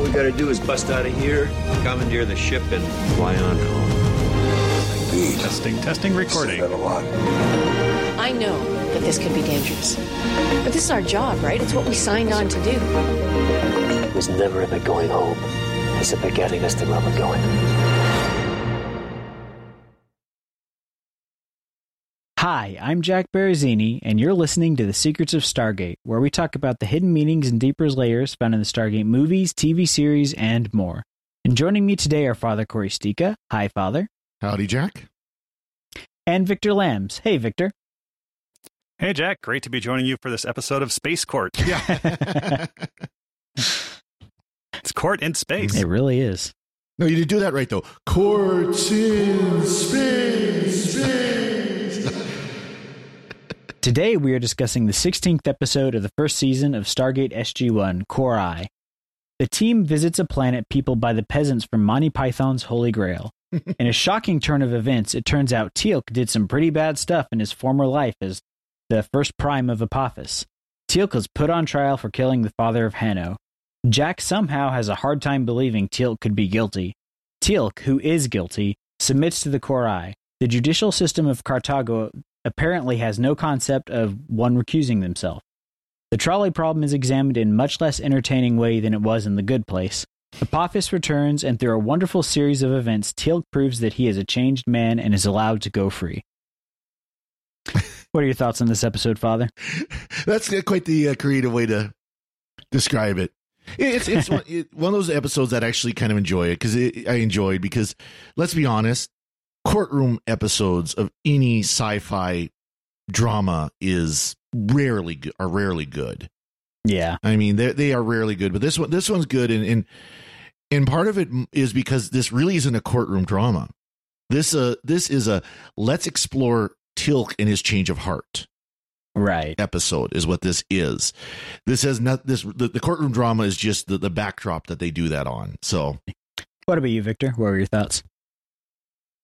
All we gotta do is bust out of here, commandeer the ship, and fly on home. Testing, testing, recording. I know that this could be dangerous. But this is our job, right? It's what we signed on to do. It was never about going home. It's about getting us to where we're going. Hi, I'm Jack Barazzini, and you're listening to The Secrets of Stargate, where we talk about the hidden meanings and deeper layers found in the Stargate movies, TV series, and more. And joining me today are Father Cory Sticha. Hi, Father. Howdy, Jack. And Victor Lambs. Hey, Victor. Hey, Jack. Great to be joining you for this episode of Space Court. Yeah. It's court in space. It really is. no, you didn't do that right, though. Courts in space, space. Today we are discussing the 16th episode of the first season of Stargate SG-1, Cor-ai. The team visits a planet peopled by the peasants from Monty Python's Holy Grail. in a shocking turn of events, it turns out Teal'c did some pretty bad stuff in his former life as the first prime of Apophis. Teal'c was put on trial for killing the father of Hanno. Jack somehow has a hard time believing Teal'c could be guilty. Teal'c, who is guilty, submits to the Cor-ai. The judicial system of Cartago apparently has no concept of one recusing themselves. The trolley problem is examined in much less entertaining way than it was in The Good Place. Apophis returns, and through a wonderful series of events, Teal'c proves that he is a changed man and is allowed to go free. what are your thoughts on this episode, Father? That's quite the uh, creative way to describe it. It's it's one, it, one of those episodes that I actually kind of enjoy it because I enjoyed because let's be honest, courtroom episodes of any sci-fi drama is rarely good are rarely good. Yeah, I mean they they are rarely good, but this one this one's good and and and part of it is because this really isn't a courtroom drama. This uh this is a let's explore Teal'c and his change of heart right. episode is what this is. This has not this the, the courtroom drama is just the, the backdrop that they do that on. So What about you, Victor? What were your thoughts?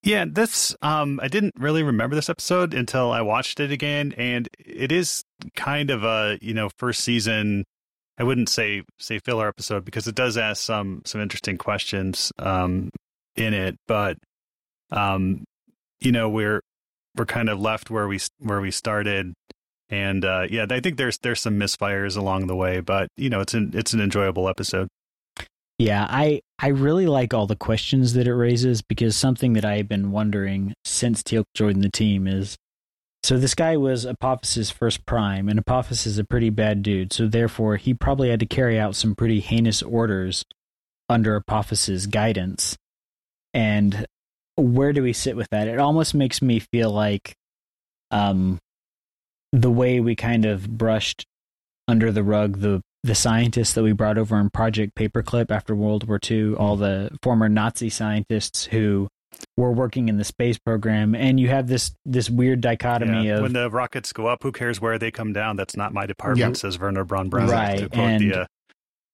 Yeah, this um I didn't really remember this episode until I watched it again and it is kind of a, you know, first season I wouldn't say say filler episode because it does ask some some interesting questions um in it, but um you know, we're we're kind of left where we where we started and uh yeah, I think there's there's some misfires along the way, but you know, it's an it's an enjoyable episode. Yeah, I I really like all the questions that it raises because something that I've been wondering since Teal'c joined the team is so this guy was Apophis's first prime, and Apophis is a pretty bad dude, so therefore he probably had to carry out some pretty heinous orders under Apophis's guidance. And where do we sit with that? It almost makes me feel like um the way we kind of brushed under the rug the the scientists that we brought over in Project Paperclip after World War II, all the former Nazi scientists who were working in the space program, and you have this this weird dichotomy Yeah, of when the rockets go up, who cares where they come down? That's not my department, Yeah. says Werner von Braun Brown. Right, To quote and- the uh,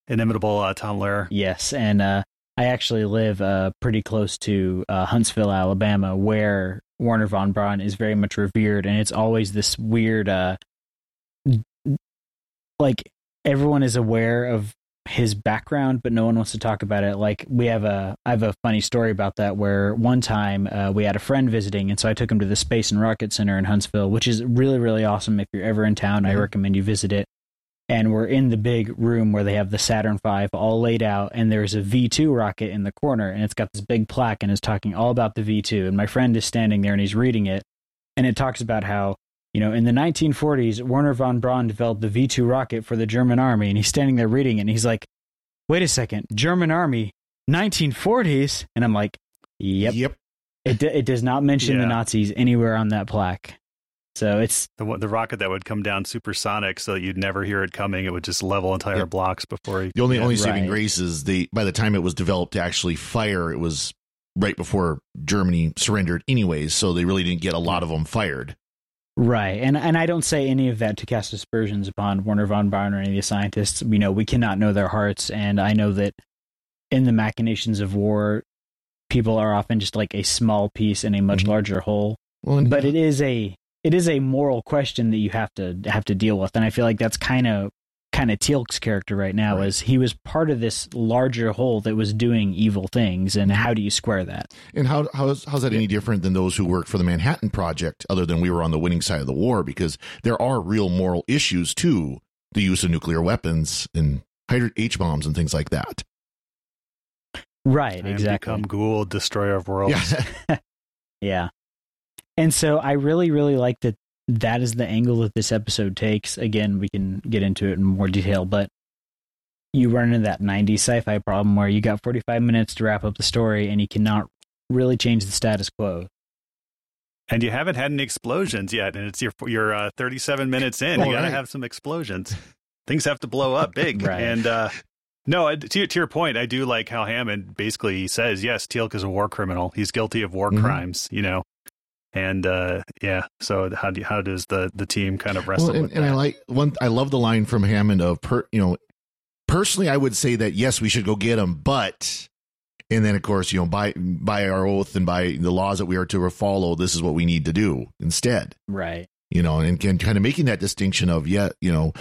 inimitable uh, Tom Lehrer. yes, and uh, I actually live uh, pretty close to uh, Huntsville, Alabama, where Werner von Braun is very much revered, and it's always this weird, uh, like everyone is aware of his background, but no one wants to talk about it. Like we have a, I have a funny story about that where one time uh, we had a friend visiting, and so I took him to the Space and Rocket Center in Huntsville, which is really really awesome. If you're ever in town, I Mhm. recommend you visit it. And we're in the big room where they have the Saturn V all laid out, and there's a V2 rocket in the corner, and it's got this big plaque, and it's talking all about the V2. And my friend is standing there, and he's reading it, and it talks about how you know, in the 1940s, Werner von Braun developed the V 2 rocket for the German army, and he's standing there reading it, and he's like, wait a second, German army, 1940s? And I'm like, yep. yep. It, d- it does not mention the Nazis anywhere on that plaque. So it's the the rocket that would come down supersonic, so that you'd never hear it coming. It would just level entire Yeah. blocks before. You, The only yeah. only saving Right. grace is the by the time it was developed to actually fire, it was right before Germany surrendered, anyways. So they really didn't get a lot of them fired. Right, and and I don't say any of that to cast aspersions upon Werner von Braun or any of the scientists. You know, we cannot know their hearts, and I know that in the machinations of war, people are often just like a small piece in a much Mhm. larger whole. Well, But it is a it is a moral question that you have to have to deal with, and I feel like that's kind of kind of Teal'c's character right now Right. is he was part of this larger whole that was doing evil things, and how do you square that? And how how's how's that any different than those who worked for the Manhattan Project? Other than we were on the winning side of the war, because there are real moral issues to the use of nuclear weapons and H bombs and things like that. Right, And exactly. Become Goa'uld, destroyer of worlds. Yeah, Yeah. And so I really, really like that that is the angle that this episode takes. Again, we can get into it in more detail, but you run into that 90s sci fi problem where you got 45 minutes to wrap up the story and you cannot really change the status quo. And you haven't had any explosions yet, and it's your your uh, 37 minutes in. You got to right. have some explosions. Things have to blow up big. Right. And uh, no, to, to your point, I do like how Hammond basically says, yes, Teal'c is a war criminal. He's guilty of war Mhm. crimes. You know. And uh, yeah, so how do how does the the team kind of wrestle well, and, with and I like one. I love the line from Hammond of per, you know, personally, I would say that yes, we should go get him, but. And then, of course, you know, by by our oath and by the laws that we are to follow, this is what we need to do instead. Right. you know, and, and kind of making that distinction of, yeah, you know,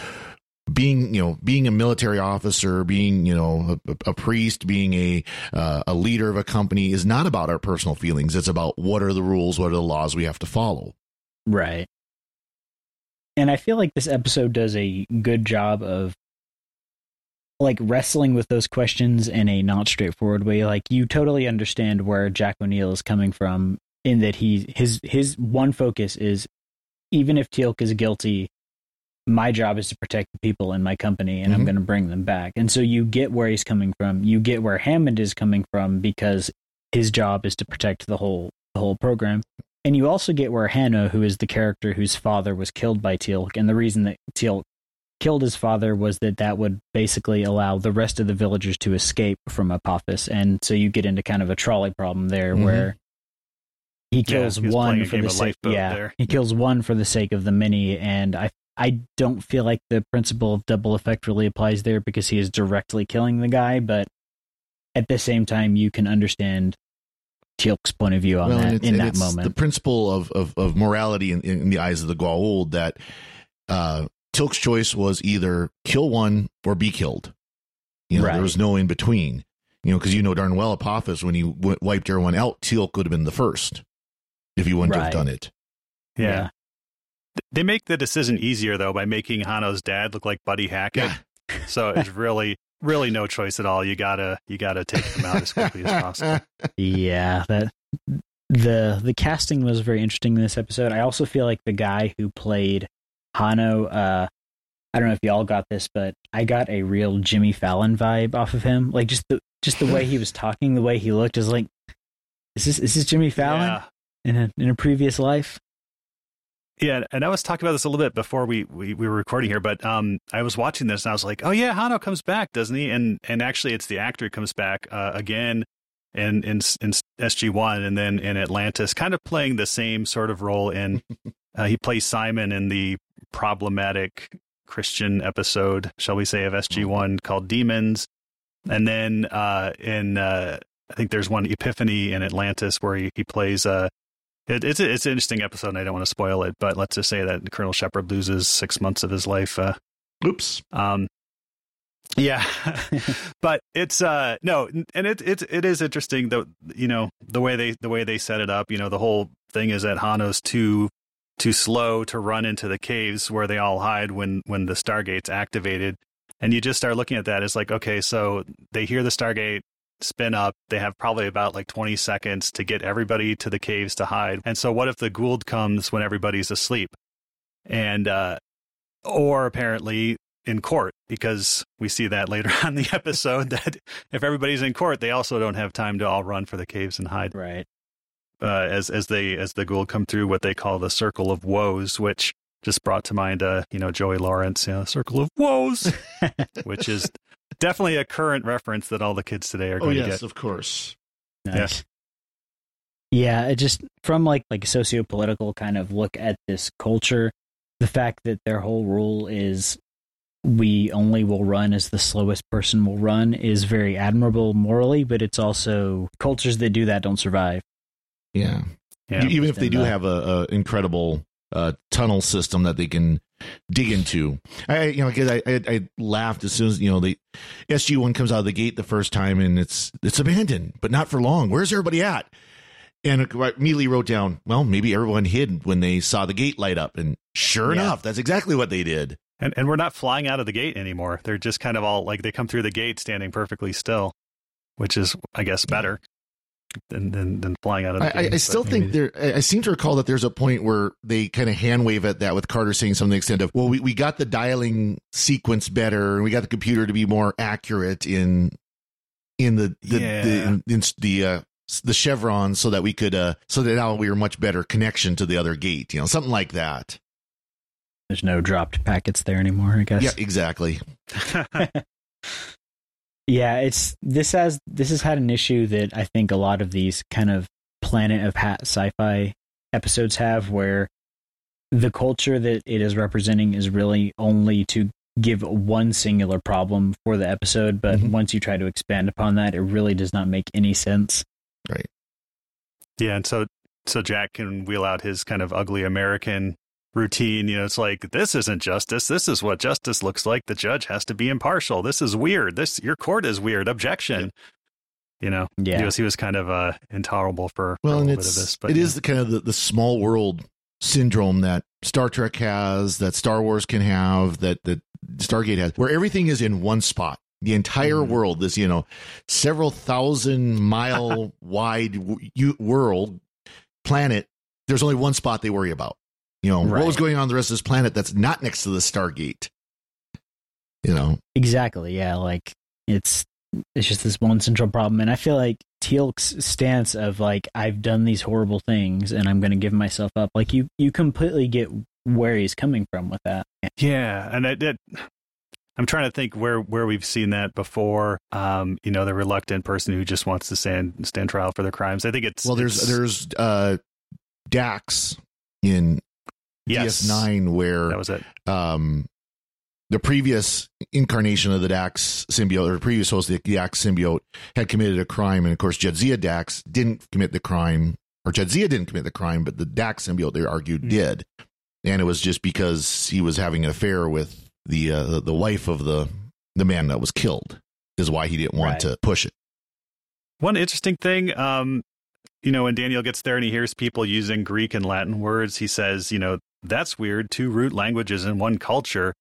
being, you know, being a military officer, being, you know, a, a priest, being a, uh, a leader of a company is not about our personal feelings. It's about what are the rules, what are the laws we have to follow. Right. And I feel like this episode does a good job of like wrestling with those questions in a not straightforward way. Like you totally understand where Jack O'Neill is coming from in that he his his one focus is even if Teal'c is guilty, my job is to protect the people in my company and I'm Mhm. going to bring them back. And so you get where he's coming from. You get where Hammond is coming from because his job is to protect the whole the whole program. And you also get where Hannah, who is the character whose father was killed by Teal'c, and the reason that Teal'c killed his father was that that would basically allow the rest of the villagers to escape from Apophis. And so you get into kind of a trolley problem there Mhm. where he kills he one for the sake yeah, there. he kills one for the sake of the many and I I don't feel like the principle of double effect really applies there because he is directly killing the guy, but at the same time you can understand Teal'c's point of view on and that it's- in that it's moment. The principle of, of, of morality in, in the eyes of the Goa'uld that, uh, Teal'c's choice was either kill one or be killed. You know, Right. there was no in between. You know, because you know darn well Apophis when he w- wiped everyone out, Teal'c would have been the first if he wouldn't Right. have done it. yeah. They make the decision easier though by making Hanno's dad look like Buddy Hackett. Yeah. So it's really, really no choice at all. You gotta, you gotta take them out as quickly as possible. Yeah, that the the casting was very interesting in this episode. I also feel like the guy who played Hanno, uh, I don't know if y'all got this, but I got a real Jimmy Fallon vibe off of him. Like just the just the way he was talking, the way he looked is like, is this is this Jimmy Fallon Yeah. in a in a previous life? Yeah, and I was talking about this a little bit before we, we, we were recording here, but um, I was watching this and I was like, oh yeah, Hanno comes back, doesn't he? And and actually, it's the actor who comes back uh, again in in in SG One and then in Atlantis, kind of playing the same sort of role. In uh, he plays Simon in the problematic Christian episode, shall we say, of SG One called Demons, and then uh, in uh, I think there's one Epiphany in Atlantis where he, he plays uh, it, it's it's an interesting episode. and I don't want to spoil it, but let's just say that Colonel Sheppard loses six months of his life. Uh, Oops. um, yeah, but it's uh no, and it it it is interesting though. You know the way they the way they set it up. You know the whole thing is that Hanno's too too slow to run into the caves where they all hide when when the Stargate's activated, and you just start looking at that. It's like okay, so they hear the Stargate spin up. They have probably about like 20 seconds to get everybody to the caves to hide. And so what if the Goa'uld comes when everybody's asleep? And uh or apparently in court because we see that later on in the episode that if everybody's in court, they also don't have time to all run for the caves and hide. Right. uh, as as they as the Goa'uld come through what they call the Circle of Woes, which just brought to mind, uh, you know, Joey Lawrence, you know, Circle of Woes, which is definitely a current reference that all the kids today are Oh going yes, to get. of course. Nice. Yeah, it just from like like a socio-political kind of look at this culture, the fact that their whole rule is we only will run as the slowest person will run is very admirable morally, but it's also cultures that do that don't survive. Yeah. Yeah. Even if they do And, uh, have a, a incredible uh, tunnel system that they can dig into. I you know because I, I I laughed as soon as you know the SG one comes out of the gate the first time and it's it's abandoned, but not for long. Where's everybody at? And I immediately wrote down, well, maybe everyone hid when they saw the gate light up, and sure Yeah. enough, that's exactly what they did. And and we're not flying out of the gate anymore. They're just kind of all like they come through the gate standing perfectly still, which is I guess better than than, than flying out of the I, I. I still but think maybe- there. I I seem to recall that there's a point where they kind of hand wave at that with Carter saying something to the extent of, "Well, we, we got the dialing sequence better, and we got the computer to be more accurate in in the the Yeah. the, in, in the uh, the chevrons, so that we could uh so that now we were much better connection to the other gate, you know, something like that." There's no dropped packets there anymore, I guess. Yeah, exactly. Yeah, it's this has this has had an issue that I think a lot of these kind of Planet of Hat sci-fi episodes have, where the culture that it is representing is really only to give one singular problem for the episode, but Mhm. once you try to expand upon that, it really does not make any sense. Right. Yeah, and so so Jack can wheel out his kind of ugly American routine. You know, it's like this isn't justice. This is what justice looks like. The judge has to be impartial. This is weird. This your court is weird. Objection. You know, Yeah. he was he was kind of uh, intolerable for, for Well, a and little bit it's of this. But it yeah. is the kind of the, the small world syndrome that Star Trek has, that Star Wars can have, that that Stargate has, where everything is in one spot. The entire Mhm. world, this you know, several thousand mile wide w- u- world planet. There's only one spot they worry about. You know, what was going on the rest of this planet that's not next to the Stargate. You know, Exactly. Yeah, like it's it's just this one central problem, and I feel like Teal'c's stance of like I've done these horrible things and I'm going to give myself up. Like you, you completely get where he's coming from with that. Yeah, and I did. I'm trying to think where where we've seen that before. Um, you know, the reluctant person who just wants to stand stand trial for their crimes. I think it's well, there's it's- there's uh Dax in yes, DS9 where That was it. um, the previous incarnation of the Dax symbiote, or previous host of the Dax symbiote, had committed a crime, and of course, Jadzia Dax didn't commit the crime, or Jadzia didn't commit the crime, but the Dax symbiote, they argued, Hmm. did, and it was just because he was having an affair with the uh, the, the wife of the the man that was killed, is why he didn't want Right. to push it. One interesting thing, um, you know, when Daniel gets there and he hears people using Greek and Latin words, he says, you know, that's weird. Two root languages in one culture.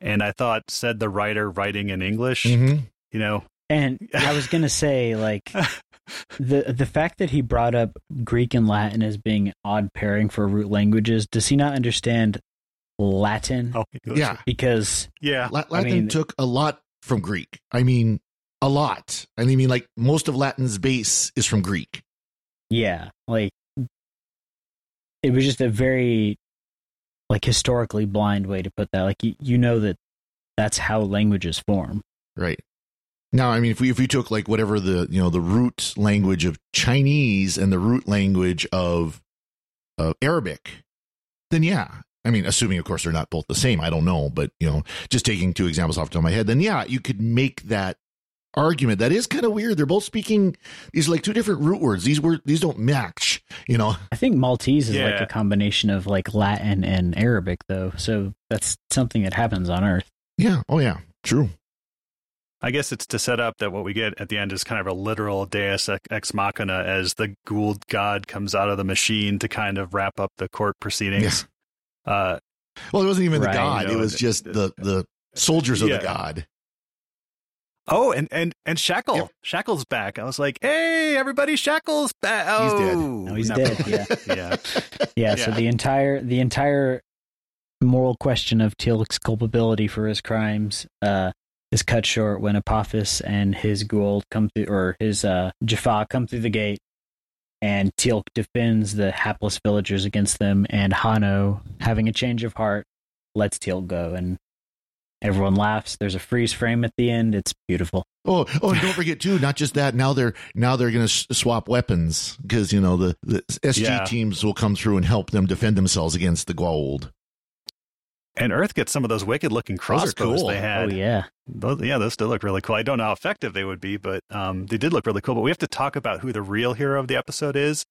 And I thought, said the writer writing in English, Mm-hmm. you know, And I was going to say like the the fact that he brought up Greek and Latin as being odd pairing for root languages, does he not understand Latin? oh, Yeah, Because yeah, La- Latin mean- took a lot from Greek. I mean, a lot. And I mean, like most of Latin's base is from Greek. yeah, like it was just a very like historically blind way to put that. Like you, you know that that's how languages form. Right. Now, I mean, if we if we took like whatever the you know the root language of Chinese and the root language of uh, Arabic, then yeah. I mean, assuming of course they're not both the same. I don't know, but you know, just taking two examples off the top of my head, then yeah, you could make that argument. That is kind of weird. They're both speaking these like two different root words. These word these don't match. You know. I think Maltese is like a combination of like Latin and Arabic though. So that's something that happens on Earth. Yeah. Oh yeah. True. I guess it's to set up that what we get at the end is kind of a literal deus ex machina as the Goa'uld god comes out of the machine to kind of wrap up the court proceedings. Uh, Well, it wasn't even Right. the god. You it was just the- the the soldiers of Yeah. the god. Oh, and and and Shackle, Yep. Shackle's back. I was like, hey, everybody, Shackle's back. Oh, He's dead. No, he's dead, really. yeah. yeah. Yeah, so the entire the entire moral question of Teal'c's culpability for his crimes uh, is cut short when Apophis and his Goa'uld come through, or his uh, Jaffa come through the gate, and Teal'c defends the hapless villagers against them, and Hanno, having a change of heart, lets Teal'c go, and everyone laughs. There's a freeze frame at the end. It's beautiful. Oh, oh, and don't forget too. Not just that. Now they're now they're going to swap weapons because you know the, the SG Yeah. teams will come through and help them defend themselves against the Goa'uld. And Earth gets some of those wicked looking crossbows cool. they had. Oh yeah, Those, yeah, those still look really cool. I don't know how effective they would be, but um, they did look really cool. But we have to talk about who the real hero of the episode is.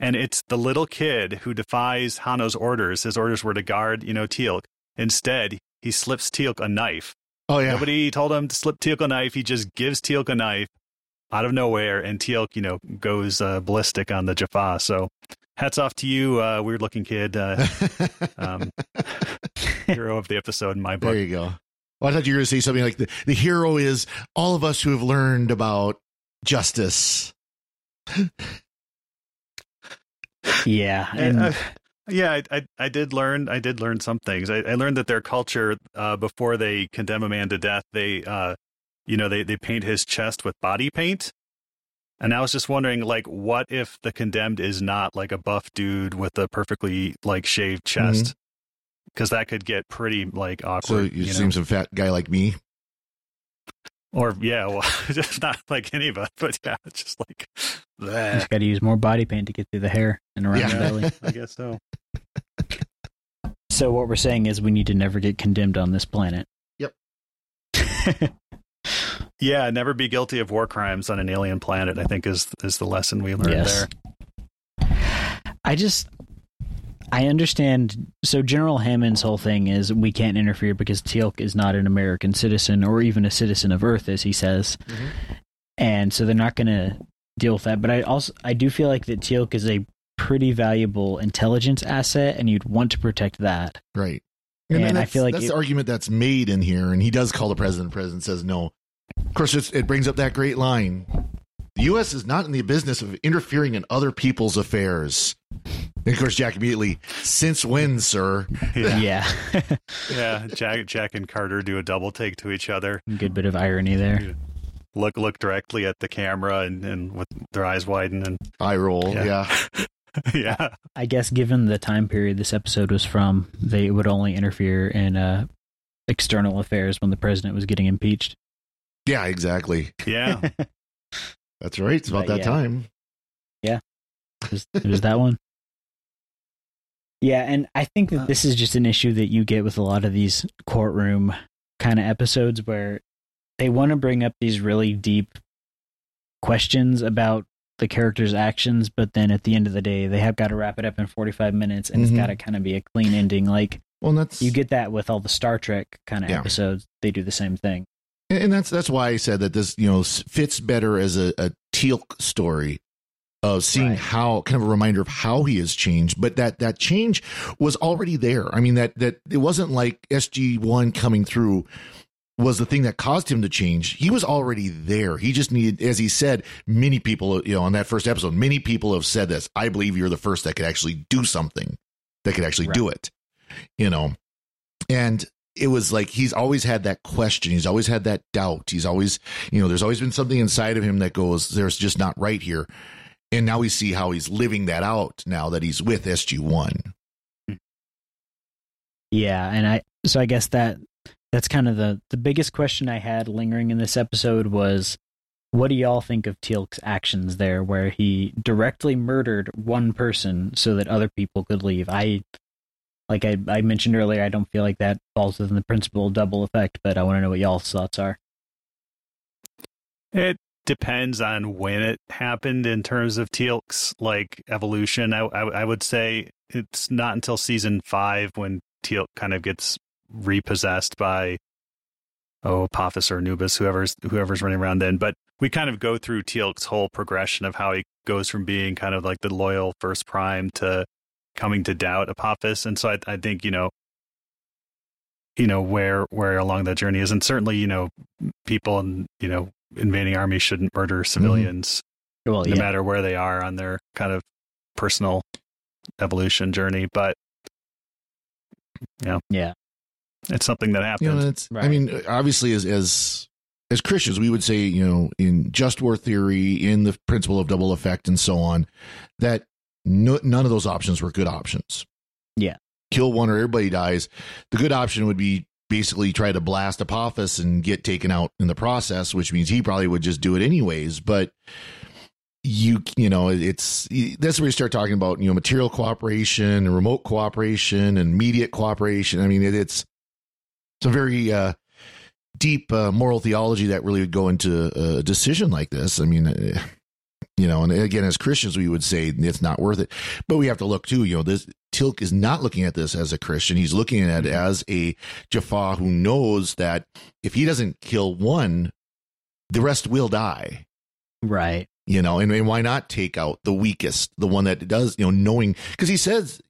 And it's the little kid who defies Hanno's orders. His orders were to guard, you know, Teal'c. Instead, he slips Teal'c a knife. Oh yeah, Nobody told him to slip Teal'c a knife. He just gives Teal'c a knife out of nowhere, and Teal'c, you know, goes uh, ballistic on the Jaffa. So, hats off to you, uh, weird looking kid, uh, um, hero of the episode in my book. there you go. Well, I thought you were going to say something like the the hero is all of us who have learned about justice. yeah, And, and uh, yeah, I, I I did learn I did learn some things. I, I learned that their culture, uh, before they condemn a man to death, they uh, you know, they they paint his chest with body paint. And I was just wondering, like, what if the condemned is not like a buff dude with a perfectly like shaved chest? Because that could get pretty like So awkward. you you know? seem some fat guy like me. or yeah, well, just not like any of us, but yeah, it's just like, bleh. just got to use more body paint to get through the hair and around the belly. I guess so. So what we're saying is we need to never get condemned on this planet. Yep. Yeah, never be guilty of war crimes on an alien planet. I think is is the lesson we learned Yes. there. I just I understand. So General Hammond's whole thing is we can't interfere because Teal'c is not an American citizen or even a citizen of Earth, as he says, mm-hmm. and so they're not going to deal with that. But I also I do feel like that Teal'c is a pretty valuable intelligence asset, and you'd want to protect that. Right. And I that's- feel like that's it- the argument that's made in here, and he does call the president. The president says no. Of course, it's, it brings up that great line: "The U.S. is not in the business of interfering in other people's affairs." And of course, Jack immediately, "Since when, sir?" Yeah, Yeah, yeah. Jack, Jack and Carter do a double take to each other. good bit of irony there. Look, look directly at the camera, and, and with their eyes widen, and eye roll. Yeah. Yeah. yeah, I guess given the time period this episode was from, they would only interfere in uh, external affairs when the president was getting impeached. yeah, exactly. yeah. That's right. It's about But that yeah. time. It was, it was that one. Yeah, and I think that this is just an issue that you get with a lot of these courtroom kind of episodes where they want to bring up these really deep questions about the character's actions, but then at the end of the day, they have got to wrap it up in 45 minutes and Mhm. it's got to kind of be a clean ending. Like Well, that's you get that with all the Star Trek kind of Yeah. episodes. They do the same thing. And and that's that's why I said that this you know fits better as a, a Teal'c story of seeing Right. how kind of a reminder of how he has changed. But that that change was already there. I mean that that it wasn't like SG one coming through was the thing that caused him to change. He was already there. He just needed, as he said, many people you know on that first episode, many people have said this. I believe you're the first that could actually do something that could actually do it. You know, and it was like he's always had that question he's always had that doubt he's always you know there's always been something inside of him that goes there's just not right here and now we see how he's living that out now that he's with sg1 Yeah, and I so I guess that that's kind of the the biggest question I had lingering in this episode was what do y'all think of Teal'c's actions there where he directly murdered one person so that other people could leave? I like I, I mentioned earlier, I don't feel like that falls within the principle of double effect, but I want to know what y'all's thoughts are. It depends on when it happened in terms of Teal'c's like evolution. I, I I would say it's not until season five when Teal'c kind of gets repossessed by oh Apophis or Anubis, whoever's whoever's running around then. But we kind of go through Teal'c's whole progression of how he goes from being kind of like the loyal first prime to coming to doubt Apophis, and so I, I think you know you know where where along that journey is and certainly you know people and you know invading armies shouldn't murder mm-hmm. civilians Well, no yeah. matter where they are on their kind of personal evolution journey but yeah Yeah. It's something that you happens know it's i mean obviously as as as Christians, we would say, you know, in just war theory, in the principle of double effect, and so on, that no, none of those options were good options. Yeah. Kill one or everybody dies. The good option would be basically try to blast Apophis and get taken out in the process, which means he probably would just do it anyways. But you, you know, it's that's where you start talking about, you know, material cooperation and remote cooperation and immediate cooperation. I mean, it, it's some very uh, deep uh, moral theology that really would go into a decision like this. I mean, uh, you know, and again, as Christians, we would say it's not worth it. But we have to look too. You know, this Teal'c is not looking at this as a Christian. He's looking at it as a Jaffa who knows that if he doesn't kill one, the rest will die. Right. You know, and, and why not take out the weakest, the one that does, you know, knowing because he says,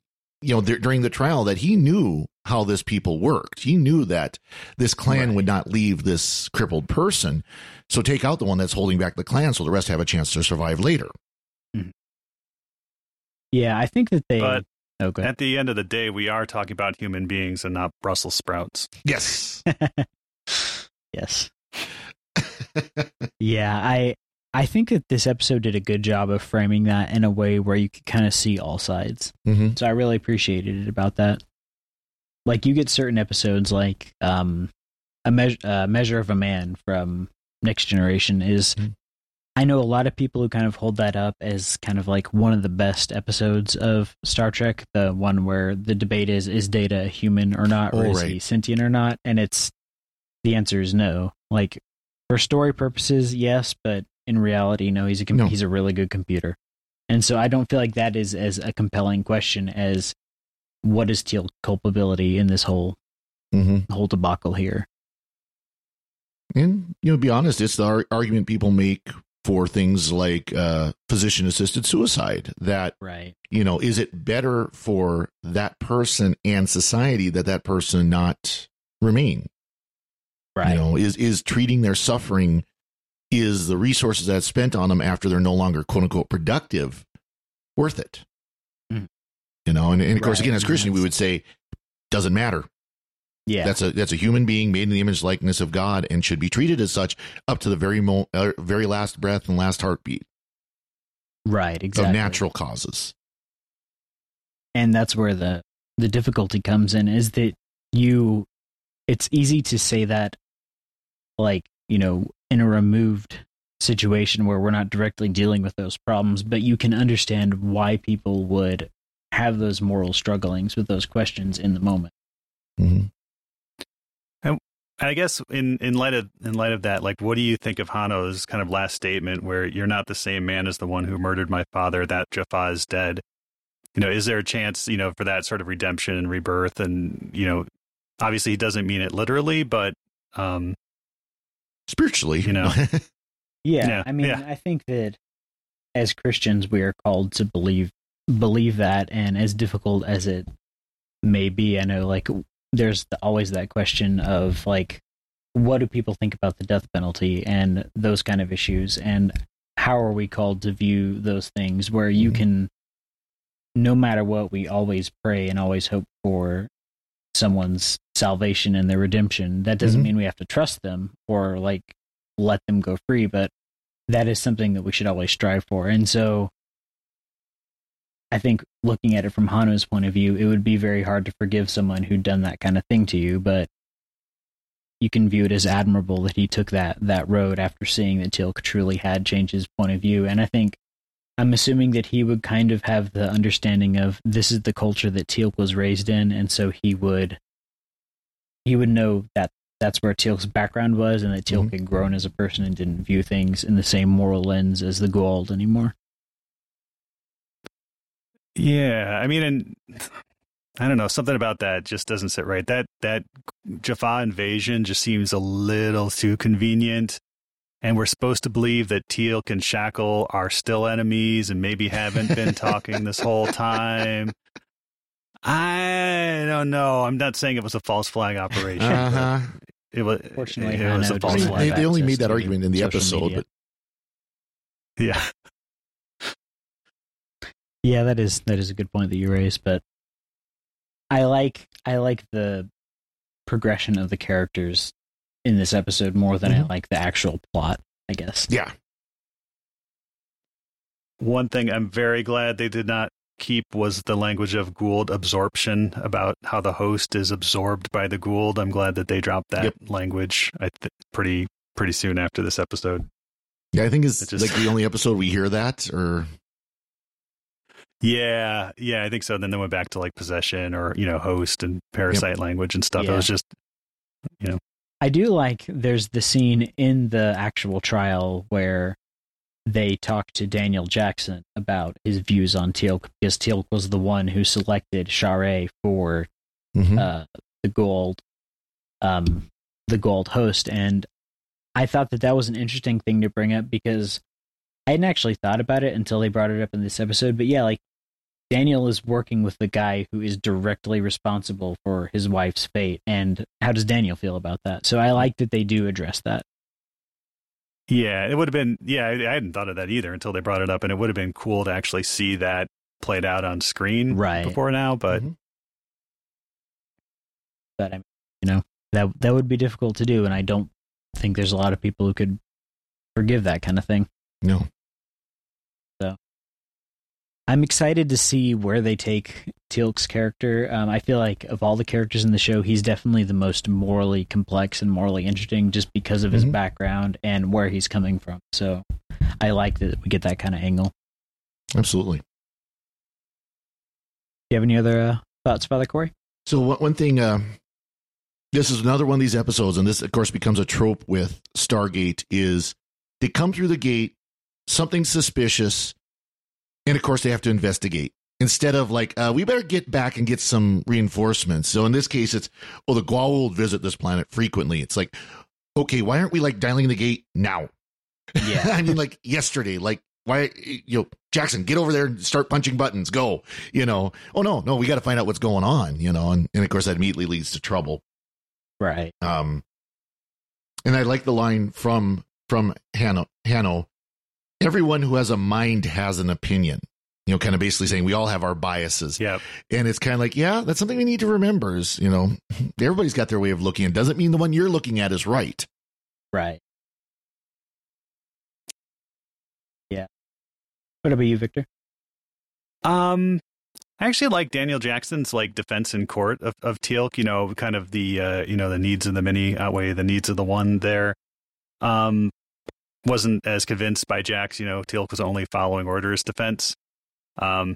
you know, th- during the trial that he knew how this people worked. He knew that this clan right. would not leave this crippled person. So take out the one that's holding back the clan so the rest have a chance to survive later. Mm-hmm. Yeah, I think that they. But okay. at the end of the day, we are talking about human beings and not Brussels sprouts. Yes. yes. yeah, I I think that this episode did a good job of framing that in a way where you could kind of see all sides. Mm-hmm. So I really appreciated it about that. Like you get certain episodes, like um, a measure, uh, measure of a man from Next Generation is. Mm-hmm. I know a lot of people who kind of hold that up as kind of like one of the best episodes of Star Trek. The one where the debate is: is Data human or not, or oh, is right. he sentient or not? And it's the answer is no. Like for story purposes, yes, but in reality, no. He's a com- no. he's a really good computer, and so I don't feel like that is as a compelling question as what is Teal'c culpability in this whole mm-hmm. whole debacle here. And you know, be honest, it's the ar- argument people make for things like uh, physician assisted suicide. That right, you know, is it better for that person and society that that person not remain? Right. You know, is is treating their suffering is the resources that's spent on them after they're no longer quote unquote productive worth it? You know, and, and of course, right. again, as Christian, we would say doesn't matter. Yeah, that's a that's a human being made in the image likeness of God and should be treated as such up to the very mo- uh, very last breath and last heartbeat. Right, exactly. Of natural causes. And that's where the the difficulty comes in is that you it's easy to say that like, you know, in a removed situation where we're not directly dealing with those problems, but you can understand why people would have those moral strugglings with those questions in the moment. Mm-hmm. And I guess in, in light of in light of that, like, what do you think of Hanno's kind of last statement, where you're not the same man as the one who murdered my father? That Jaffa is dead. You know, is there a chance, you know, for that sort of redemption and rebirth? And you know, obviously, he doesn't mean it literally, but um, spiritually, you know. yeah, yeah, I mean, yeah. I think that as Christians, we are called to believe believe that, and as difficult as it may be, I know like there's always that question of like, what do people think about the death penalty and those kind of issues, and how are we called to view those things where you mm-hmm. can, no matter what, we always pray and always hope for someone's salvation and their redemption. That doesn't mm-hmm. mean we have to trust them or like let them go free, but that is something that we should always strive for. And so I think looking at it from Hanno's point of view, it would be very hard to forgive someone who'd done that kind of thing to you, but you can view it as admirable that he took that that road after seeing that Teal'c truly had changed his point of view. And I think I'm assuming that he would kind of have the understanding of this is the culture that Teal'c was raised in, and so he would he would know that that's where Teal'c's background was, and that Teal'c mm-hmm. had grown as a person and didn't view things in the same moral lens as the Goa'uld anymore. Yeah, I mean, and I don't know, something about that just doesn't sit right. That that Jaffa invasion just seems a little too convenient and we're supposed to believe that Teal'c and Shackle are still enemies and maybe haven't been talking this whole time. I don't know. I'm not saying it was a false flag operation. Uh-huh. It was. Fortunately, it was a false flag. They, they only made that argument in the episode, media. but yeah, yeah, that is that is a good point that you raised. But I like I like the progression of the characters in this episode more than I Mhm. like the actual plot. I guess. Yeah. One thing I'm very glad they did not keep was the language of Goa'uld absorption about how the host is absorbed by the Goa'uld. I'm glad that they dropped that Yep. language. I th- pretty pretty soon after this episode. Yeah, I think it's It just- like the only episode we hear that, or Yeah, yeah, I think so. Then they went back to like possession or you know host and parasite language and stuff. It was just you know. I do like there's the scene in the actual trial where they talk to Daniel Jackson about his views on Teal'c because Teal'c was the one who selected Sha're for Mhm. uh, the Goa'uld, um, the Goa'uld host, and I thought that that was an interesting thing to bring up because I hadn't actually thought about it until they brought it up in this episode. But yeah, like Daniel is working with the guy who is directly responsible for his wife's fate, and how does Daniel feel about that? So I like that they do address that. yeah, it would have been yeah. I, I hadn't thought of that either until they brought it up, and it would have been cool to actually see that played out on screen Right. before now. But Mhm. But I mean, you know, that that would be difficult to do, and I don't think there's a lot of people who could forgive that kind of thing. no, I'm excited to see where they take Teal'c's character. Um, I feel like of all the characters in the show, he's definitely the most morally complex and morally interesting, just because of his Mhm. background and where he's coming from. So, I like that we get that kind of angle. absolutely. Do you have any other uh, thoughts, Father Cory? So one, one thing, uh, this is another one of these episodes, and this of course becomes a trope with Stargate. Is they come through the gate, something suspicious, and of course they have to investigate instead of like uh, we better get back and get some reinforcements. So in this case, it's well the Goa'uld visit this planet frequently. It's like okay, why aren't we like dialing the gate now? Yeah. I mean like yesterday, like. Why, you know, Jackson, get over there and start punching buttons. Go, you know. Oh no, no, we got to find out what's going on, you know. And, and of course, that immediately leads to trouble. Right. Um, and I like the line from from Hanno. Hanno, everyone who has a mind has an opinion. You know, kind of basically saying we all have our biases, yeah, and it's kind of like, yeah, that's something we need to remember. Is you know, everybody's got their way of looking. It doesn't mean the one you're looking at is right. Right. Yeah. What about you, Victor? Um, I actually like Daniel Jackson's like defense in court of of Teal'c. You know, kind of the uh, you know the needs of the many outweigh the needs of the one. There, um, wasn't as convinced by Jack's, You know, Teal'c was only following orders defense. Um,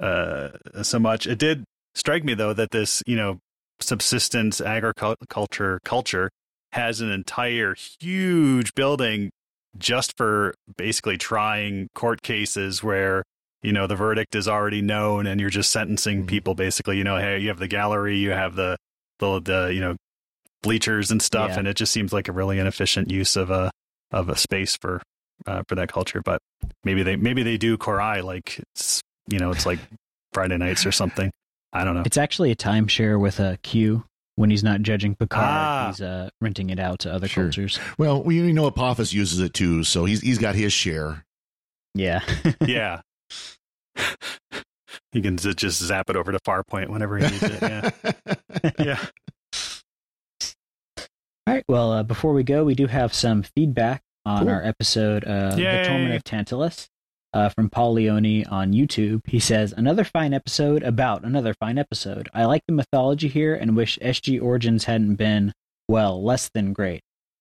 uh, so much. It did strike me though that this you know subsistence agriculture culture has an entire huge building just for basically trying court cases where you know the verdict is already known and you're just sentencing Mhm. people basically you know hey you have the gallery you have the the, the you know bleachers and stuff Yeah. and it just seems like a really inefficient use of a of a space for uh, for that culture but maybe they maybe they do Cor-ai like it's you know it's like friday nights or something i don't know It's actually a timeshare with a Q. When he's not judging Picard, Ah. he's uh, renting it out to other Sure. cultures. Well, we know Apophis uses it too, so he's he's got his share. Yeah. yeah you can just zap it over to farpoint whenever he needs it yeah yeah All right. Well, uh, before we go, we do have some feedback on Cool. our episode, uh, The Torment of Tantalus, uh, from Paul Leone on YouTube. He says, Another fine episode about another fine episode. I like the mythology here and wish SG Origins hadn't been, well, less than great.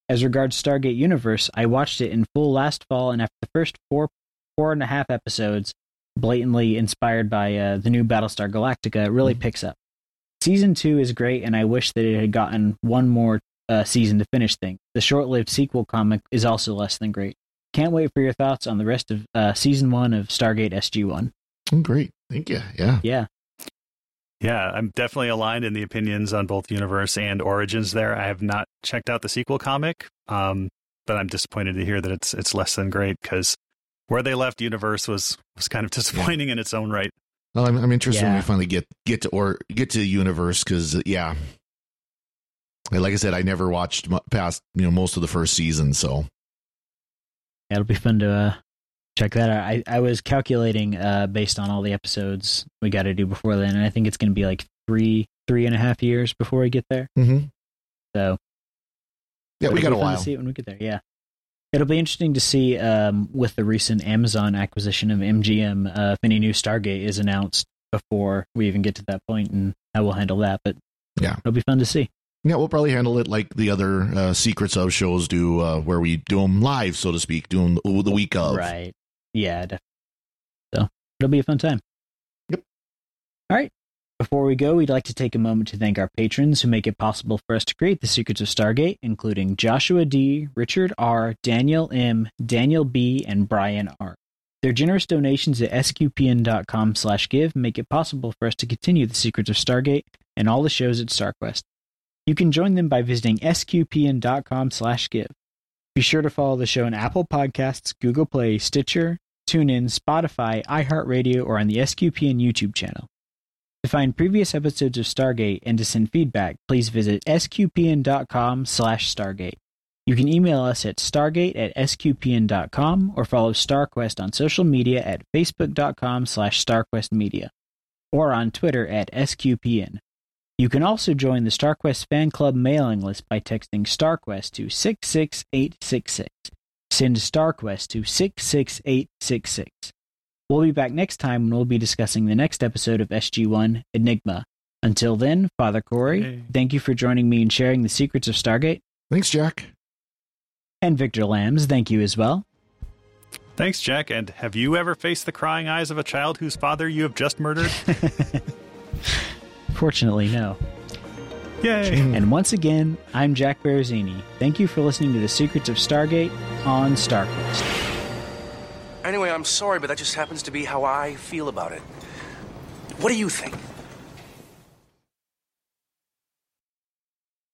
As regards Stargate Universe, I watched it in full last fall, and after the first four, four and a half episodes, blatantly inspired by uh, the new Battlestar Galactica, it really Mhm. picks up. Season two is great, and I wish that it had gotten one more uh, season to finish things. The short-lived sequel comic is also less than great. Can't wait for your thoughts on the rest of uh, season one of Stargate SG One. Oh, great, thank you. Yeah, Yeah, Yeah, I'm definitely aligned in the opinions on both Universe and Origins there. I have not checked out the sequel comic, um, but I'm disappointed to hear that it's it's less than great because where they left Universe was was kind of disappointing in its own right. Well, I'm, I'm interested when we finally get get to or get to universe because yeah, And like I said, I never watched past you know most of the first season, so it'll be fun to uh, check that out. I, I was calculating uh, based on all the episodes we got to do before then, and I think it's going to be like three three and a half years before we get there. mm-hmm. So Yeah, we got a while. To see it when we get there. Yeah, it'll be interesting to see um, with the recent Amazon acquisition of MGM uh, if any new Stargate is announced before we even get to that point and how we'll handle that. But Yeah. it'll be fun to see. Yeah, we'll probably handle it like the other uh, secrets of shows do, uh, where we do them live, so to speak, do them the, the week of. Right. Yeah, definitely. So it'll be a fun time. Yep. All right. Before we go, we'd like to take a moment to thank our patrons who make it possible for us to create the Secrets of Stargate, including Joshua D., Richard R., Daniel M., Daniel B., and Brian R. Their generous donations at sqpn.com slash give make it possible for us to continue the Secrets of Stargate and all the shows at StarQuest. You can join them by visiting sqpn.com slash give. Be sure to follow the show on Apple Podcasts, Google Play, Stitcher, TuneIn, Spotify, iHeartRadio, or on the SQPN YouTube channel. To find previous episodes of Stargate and to send feedback, please visit sqpn.com slash stargate. You can email us at stargate at sqpn.com or follow StarQuest on social media at facebook.com slash starquestmedia or on Twitter at sqpn. You can also join the StarQuest fan club mailing list by texting StarQuest to 66866. Send StarQuest to 66866. We'll be back next time when we'll be discussing the next episode of SG1 Enigma. Until then, Father Cory, Hey. thank you for joining me and sharing the secrets of Stargate. Thanks, Jack. And Victor Lams, thank you as well. Thanks, Jack. And have you ever faced the crying eyes of a child whose father you have just murdered? Fortunately, no. Yay! And once again, I'm Jack Baruzzini. Thank you for listening to the Secrets of Stargate on StarQuest. Anyway, I'm sorry, but that just happens to be how I feel about it. What do you think?